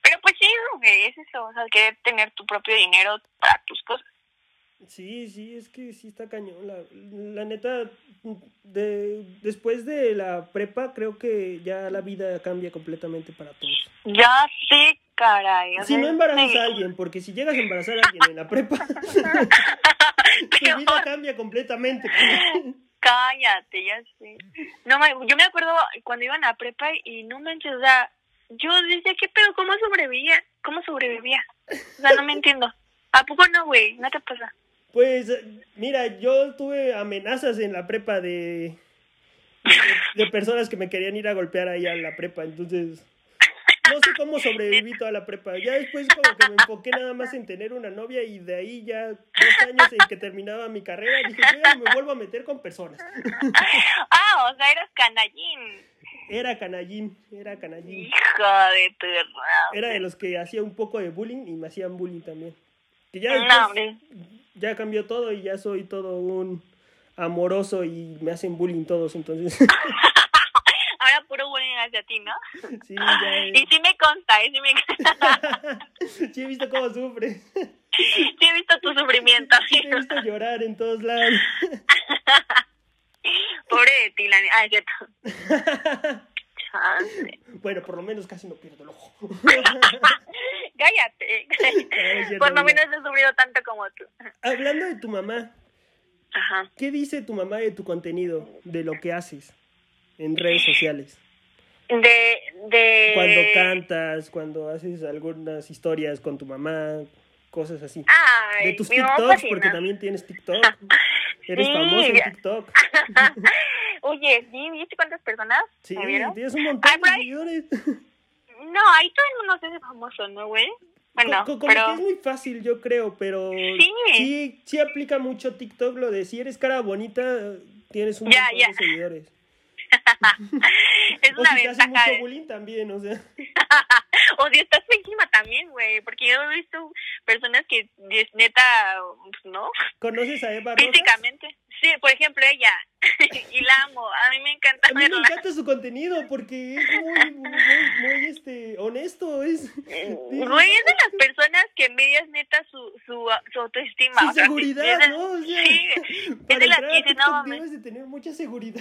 pero pues sí, es eso, o sea, querer tener tu propio dinero para tus cosas. Sí, sí, es que sí está cañón. La, la neta, de, después de la prepa, creo que ya la vida cambia completamente para todos. Ya sé, caray. Si sea, no embarazas sí. a alguien, porque si llegas a embarazar a alguien en la prepa, *laughs* *laughs* tu vida cambia completamente. *laughs* Cállate, ya sé. No, yo me acuerdo cuando iban a prepa y no manches, o sea, yo decía, ¿qué pedo? ¿Cómo sobrevivía? ¿Cómo sobrevivía? O sea, no me entiendo. ¿A poco no, güey? ¿No te pasa? Pues, mira, yo tuve amenazas en la prepa de, de, de personas que me querían ir a golpear ahí a la prepa, entonces no sé cómo sobreviví toda la prepa. Ya después como que me enfoqué nada más en tener una novia y de ahí ya dos años en que terminaba mi carrera dije, yo ya me vuelvo a meter con personas. *laughs* Ah, o sea, eras canallín. Era canallín, era canallín. Hijo de perra. Era de los que hacía un poco de bullying y me hacían bullying también. Que ya No, ya cambió todo y ya soy todo un amoroso y me hacen bullying todos, entonces *laughs* Ahora puro bullying hacia ti, ¿no? *laughs* sí, ya Y sí me consta, ¿eh? Sí, me consta. *laughs* sí he visto cómo sufres. sí he visto tu sufrimiento. Sí te he visto llorar en todos lados. Pobre de ti, la Ah, es cierto. Chance. *laughs* Bueno, por lo menos casi no pierdo el ojo. *laughs* Cállate. *laughs* Por lo menos he sufrido tanto como tú. Hablando de tu mamá, Ajá. ¿Qué dice tu mamá de tu contenido, de lo que haces en redes sociales? De, de... Cuando cantas, cuando haces algunas historias con tu mamá, cosas así. Ay, De tus TikToks, porque también tienes TikTok. Eres Sí, famoso en. TikTok. Oye, ¿sí? ¿viste cuántas personas Sí, me vieron? tienes un montón Ay, de ahí- seguidores. No, ahí todo el mundo se hace famoso, ¿no, güey? Bueno, pero... que es muy fácil, yo creo, pero Sí. sí, sí aplica mucho TikTok lo de si eres cara bonita, tienes un Ya, montón ya. de seguidores. *laughs* es O una si te hacen ventaja. mucho de- bullying también, o sea. *laughs* o si estás encima también, güey, porque yo he visto personas que, neta, pues, ¿no? ¿Conoces a Eva Rosas? Físicamente. Sí, por ejemplo, ella. *laughs* y la amo. A mí me encanta A mí me encanta su contenido porque es muy, muy, muy, este, honesto, es... Güey, es de las *laughs* personas que envidias neta su, su, su autoestima. Su o sea, seguridad, es de- ¿no? O sea, sí, *laughs* es de las que a dices, no debes de tener mucha seguridad.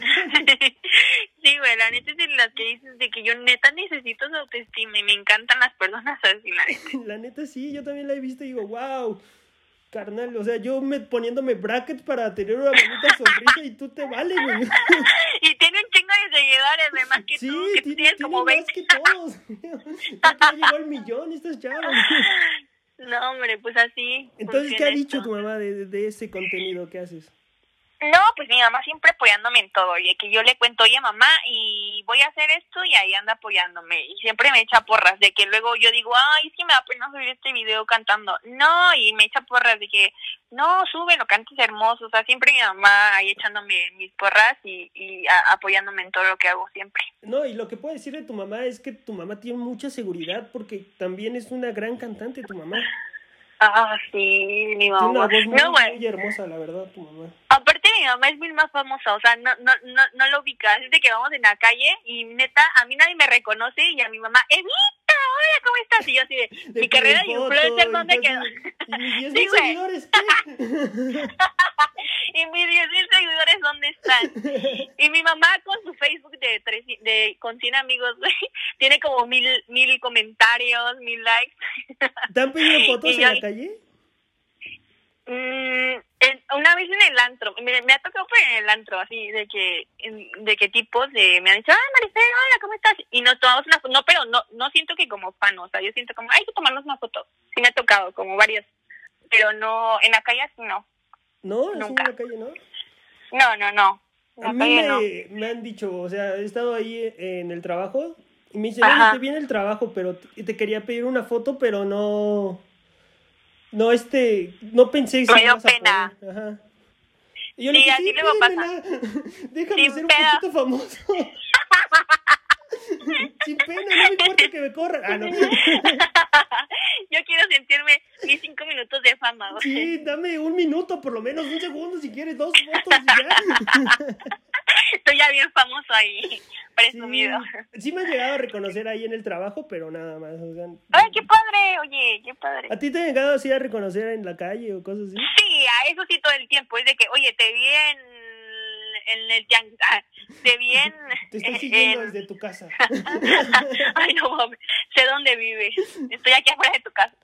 sí, güey, la neta es de las que dices de que yo neta necesito su autoestima y me encantan las personas así, la neta. La neta sí, yo también la he visto y digo, wow, carnal, o sea, yo me poniéndome brackets para tener una bonita sonrisa y tú te vale, güey. *laughs* Y tiene un chingo de seguidores, además que Sí, tú, que tiene, tienes tiene como más 20. que todos. *laughs* Ya llegó al millón estas chavas. *laughs* No, hombre, pues así. Entonces, ¿qué ha dicho esto. tu mamá de, de ese contenido que haces? No, pues mi mamá siempre apoyándome en todo, oye, que yo le cuento, oye mamá, y voy a hacer esto y ahí anda apoyándome. Y siempre me echa porras de que luego yo digo, ay, que me da pena subir este video cantando. No, y me echa porras de que, no, súbelo, cantes hermoso. O sea, siempre mi mamá ahí echándome mis porras y, y a- apoyándome en todo lo que hago siempre. No, y lo que puedo decir de tu mamá es que tu mamá tiene mucha seguridad porque también es una gran cantante tu mamá. Ah, sí, mi Tiene una mamá. voz muy, No, güey. muy hermosa, la verdad, tu mamá. Mi mamá es mil más famosa, o sea, no, no, no, no lo ubica. Es de que vamos en la calle y neta, a mí nadie me reconoce y a mi mamá, Evita, hola, ¿cómo estás? Y yo así de, *laughs* mi carrera de influencer, ¿dónde quedó? *laughs* *laughs* Y mis 10 Sí, seguidores, ¿qué? Y mis 10 mil seguidores, ¿dónde están? Y mi mamá con su Facebook de, tres, de con 100 amigos, güey, tiene como mil, mil comentarios, mil likes. ¿Te han pedido fotos Y en yo- la calle? Mm, en- una vez en el antro, me, me ha tocado pues, en el antro, así, de que, de que tipos de, me han dicho, ah, Maricel, hola, ¿cómo estás? Y nos tomamos una foto, no, pero no, no siento que como fan, o sea, yo siento como, hay que tomarnos una foto. Sí me ha tocado, como varias, pero no, en la calle sí no. No, así Nunca. en la calle, ¿no? No, no, no. En A la mí calle me, no. me han dicho, o sea, he estado ahí en el trabajo y me dicen, te viene el trabajo, pero te quería pedir una foto, pero no, no, este, no pensé si Me dio pena. poder". Ajá. Y yo Sí, le dije, así sí, luego pasa. *laughs* Déjame Sin ser un pena. poquito famoso. *laughs* Sin pena, no me importa que me corran. Ah, no. Yo quiero sentirme mis cinco minutos de fama, güey. Sí, dame un minuto, por lo menos un segundo, si quieres, dos fotos y ya. *laughs* Estoy ya bien famoso ahí, *laughs* presumido. Sí, sí me han llegado a reconocer ahí en el trabajo, pero nada más. o sea, Ay, qué padre, oye, qué padre. ¿A ti te han llegado así a reconocer en la calle o cosas así? Sí, a eso sí todo el tiempo. Es de que, oye, te vi en, en el tianguis. ah, te vi en. *laughs* Te estoy en- siguiendo desde tu casa. *laughs* Ay, no mames. Sé dónde vives. Estoy aquí afuera de tu casa.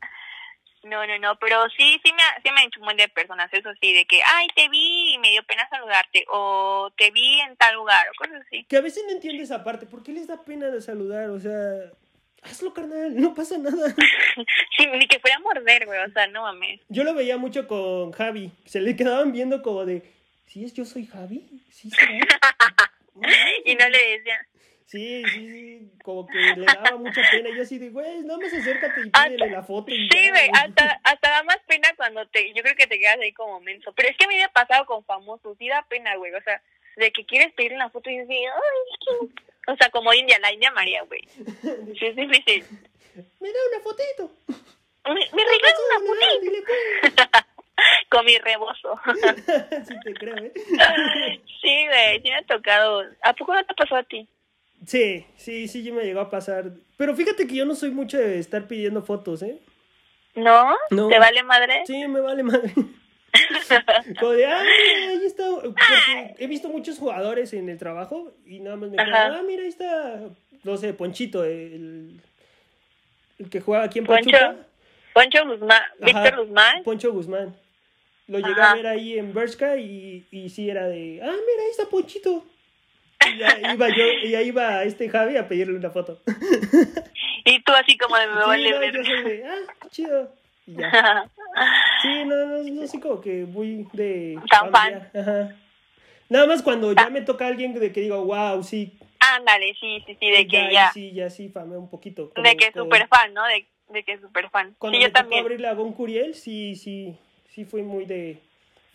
No, no, no, pero sí, sí me, ha- sí me han hecho un buen de personas, eso sí, de que, ay, te vi y me dio pena saludarte, o te vi en tal lugar, o cosas así. Que a veces no entiendo esa parte. ¿Por qué les da pena de saludar? O sea, hazlo, carnal, no pasa nada. *laughs* Sí, ni que fuera a morder, güey, o sea, no mames. Yo lo veía mucho con Javi. Se le quedaban viendo como de, ¿sí es yo soy Javi? ¿Sí será? *laughs* Y no le decían. Sí, sí, sí, como que le daba mucha pena. Y yo así de, güey, nada más acércate y pídele la foto. Y Sí, güey, hasta, hasta da más pena cuando te, yo creo que te quedas ahí como menso. Pero es que a mí me ha pasado con famosos, sí da pena, güey, o sea, de que quieres pedir una foto y dices, ay. *laughs* O sea, como India, la India María, güey. Sí, es difícil. Me da una fotito. Me, me regalas una fotito pues. *laughs* con mi rebozo. *laughs* sí te creo, ¿eh? Sí, güey, sí me ha tocado. ¿A poco no te pasó a ti? Sí, sí, sí, me llegó a pasar. Pero fíjate que yo no soy mucho de estar pidiendo fotos, ¿eh? ¿No? No. ¿Te vale madre? Sí, me vale madre. *laughs* Como de, ah, mira, ahí está. Porque he visto muchos jugadores en el trabajo y nada más me quedo, ah, mira, ahí está, no sé, Ponchito, el, el que juega aquí en Poncho. Pachuca. Poncho Guzmán, Víctor Guzmán. Poncho Guzmán. Lo llegué a ver ahí en Bershka y, y sí era de, ah, mira, ahí está Ponchito. Y ya iba yo, y ahí iba este Javi a pedirle una foto. Y tú así como de me Sí, vale no, ver. yo soy de, ah, chido. Y ya. *laughs* Sí, no, no, no soy como que muy de... Tan familiar. Ajá. Nada más cuando ya me toca alguien de que digo, wow, sí. Ándale, sí, sí, sí, de que ya. Sí, ya sí, famé un poquito. como De que es súper fan, ¿no? De, de que es súper fan. Cuando Sí, yo me tocó también. abrirle a Gon Curiel, sí, sí, sí fui muy de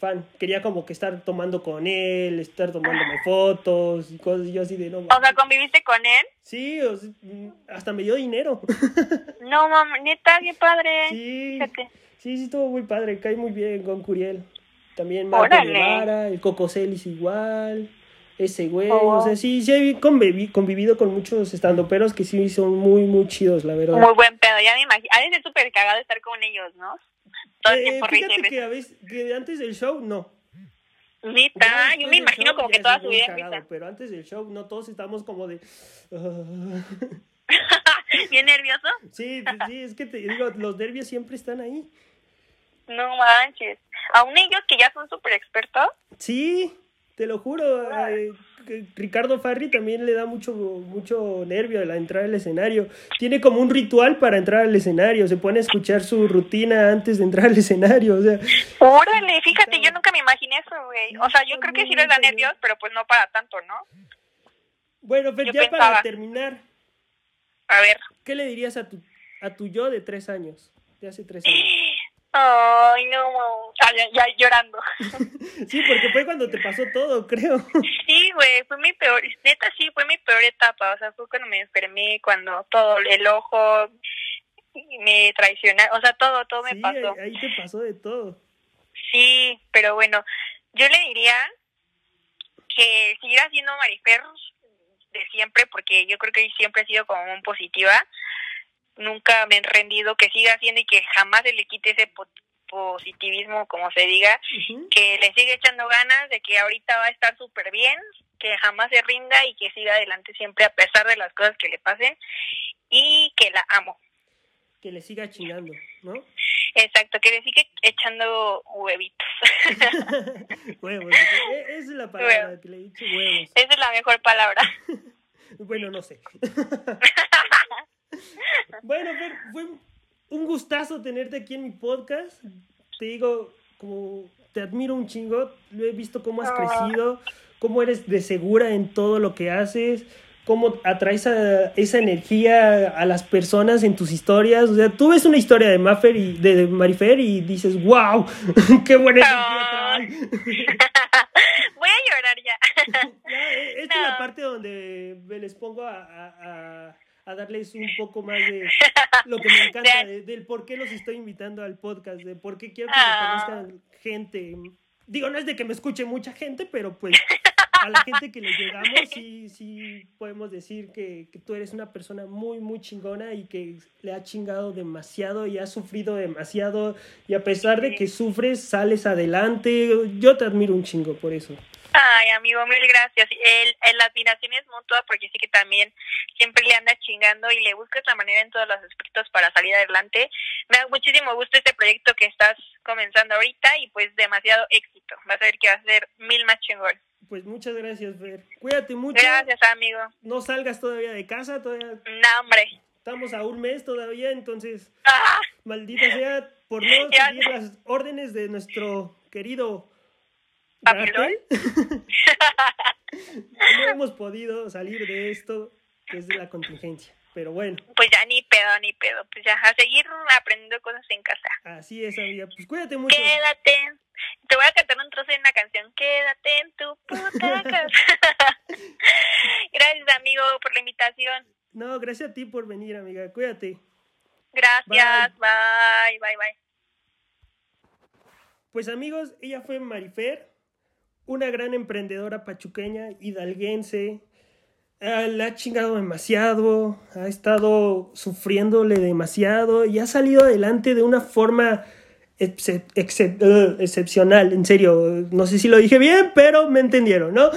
fan. Quería como que estar tomando con él, estar tomándome fotos y cosas. Y yo así de, no, O sea. ¿conviviste con él? Sí, o sea, mm, hasta me dio dinero. *laughs* No, mamá, neta, qué padre. sí, Fíjate. sí, sí, estuvo muy padre. Cae muy bien Gon Curiel. También Marco. Guevara, el Coco Celis igual. Ese güey, Oh. o sea, sí, sí he convivi- convivido con muchos estandoperos que sí son muy, muy chidos, la verdad. Muy buen pedo, ya me imagino. Ha de ser súper cagado estar con ellos, ¿no? Todo el Eh, tiempo risa y fíjate que a veces, que antes del show, no. Neta, yo me imagino show como que toda su vida es cagado, risa. Pero antes del show, no todos estamos como de. *laughs* ¿Bien nervioso? *laughs* sí, sí, es que te digo, los nervios siempre están ahí. No manches. Aún ellos que ya son súper expertos. Sí, te lo juro. eh, Ricardo Farri también le da mucho, mucho nervio a la entrada al escenario. Tiene como un ritual para entrar al escenario. Se pone a escuchar su rutina antes de entrar al escenario. O sea, Órale, fíjate, yo nunca me imaginé eso, güey. O sea, yo creo que sí les da nervios, pero pues no para tanto, ¿no? bueno, Fer, Yo ya pensaba. para terminar, A ver. ¿qué le dirías a tu, a tu yo de tres años? De hace tres *gasps* años. Ay, no. Ah, ya, ya llorando. *laughs* Sí, porque fue cuando te pasó todo, creo. Sí, güey, fue mi peor, neta sí, fue mi peor etapa, o sea, fue cuando me enfermé, cuando todo el ojo me traicionaron, o sea, todo, todo me pasó. ahí te pasó de todo. Sí, pero bueno, yo le diría que siguiera siendo Marifer de siempre, porque yo creo que siempre he sido como muy positiva, nunca me he rendido, que siga siendo y que jamás se le quite ese po- positivismo, como se diga, que le sigue echando ganas, de que ahorita va a estar súper bien, que jamás se rinda y que siga adelante siempre a pesar de las cosas que le pasen y que la amo. Que le siga chingando, ¿no? Exacto, que le sigue echando huevitos. *laughs* huevos. e- Esa es la palabra que le he dicho, huevos. Esa es la mejor palabra. *laughs* Bueno, no sé. *laughs* bueno, Fer, fue un gustazo tenerte aquí en mi podcast. Te digo, como te admiro un chingo, lo he visto cómo has Ah. crecido, cómo eres de segura en todo lo que haces, cómo atraes a- esa energía a las personas en tus historias. O sea, tú ves una historia de Maffer y de, de Marifer y dices, wow, *laughs* qué buena energía. *laughs* Voy a llorar ya. *laughs* Ya, eh, esta es la parte donde me les pongo a, a- a- a darles un poco más de *laughs* lo que me encanta, De- de- del por qué los estoy invitando al podcast, de por qué quiero que Ah. me conozcan gente. Digo, no es de que me escuche mucha gente, pero pues a la gente que le llegamos sí, sí podemos decir que, que tú eres una persona muy, muy chingona y que le ha chingado demasiado y ha sufrido demasiado y a pesar de que sufres, sales adelante. Yo te admiro un chingo por eso. Ay, amigo, mil gracias. El, el- la admiración es mutua porque sí que también siempre le anda chingando y le buscas la manera en todos los aspectos para salir adelante. Me da muchísimo gusto este proyecto que estás comenzando ahorita y pues demasiado éxito. Vas a ver que va a ser mil más chingón. Pues muchas gracias, Fer. Cuídate mucho. Gracias, amigo. No salgas todavía de casa, todavía No, hombre. estamos a un mes todavía, entonces, Ah, maldita sea, por no *laughs* seguir las órdenes de nuestro querido ¿Papelón? Gatel, *laughs* no hemos podido salir de esto desde la contingencia. Pero bueno, pues ya ni pedo, ni pedo. Pues ya, a seguir aprendiendo cosas en casa. así es, amiga. Pues cuídate mucho. Quédate. Te voy a cantar un trozo de una canción. Quédate en tu puta *laughs* casa. *laughs* Gracias, amigo, por la invitación. No, gracias a ti por venir, amiga. Cuídate. Gracias. Bye, bye, bye. Pues amigos, ella fue Marifer, una gran emprendedora pachuqueña, hidalguense. Le ha chingado demasiado, ha estado sufriéndole demasiado y ha salido adelante de una forma uh, excepcional, en serio. No sé si lo dije bien, pero me entendieron, ¿no?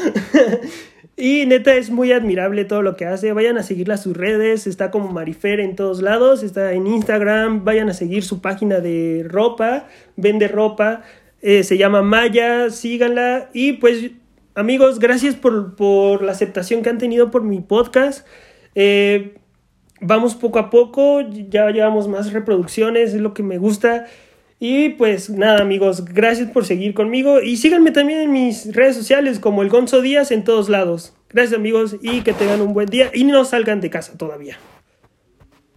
*laughs* y neta es muy admirable todo lo que hace. Vayan a seguirla a sus redes, está como Marifer en todos lados, está en Instagram, vayan a seguir su página de ropa, vende ropa. Eh, se llama Maya, síganla. Y pues, amigos, gracias por, por la aceptación que han tenido por mi podcast. Eh, vamos poco a poco, ya llevamos más reproducciones, es lo que me gusta. Y pues nada amigos, gracias por seguir conmigo y síganme también en mis redes sociales como el Gonzo Díaz en todos lados. Gracias amigos y que tengan un buen día y no salgan de casa todavía.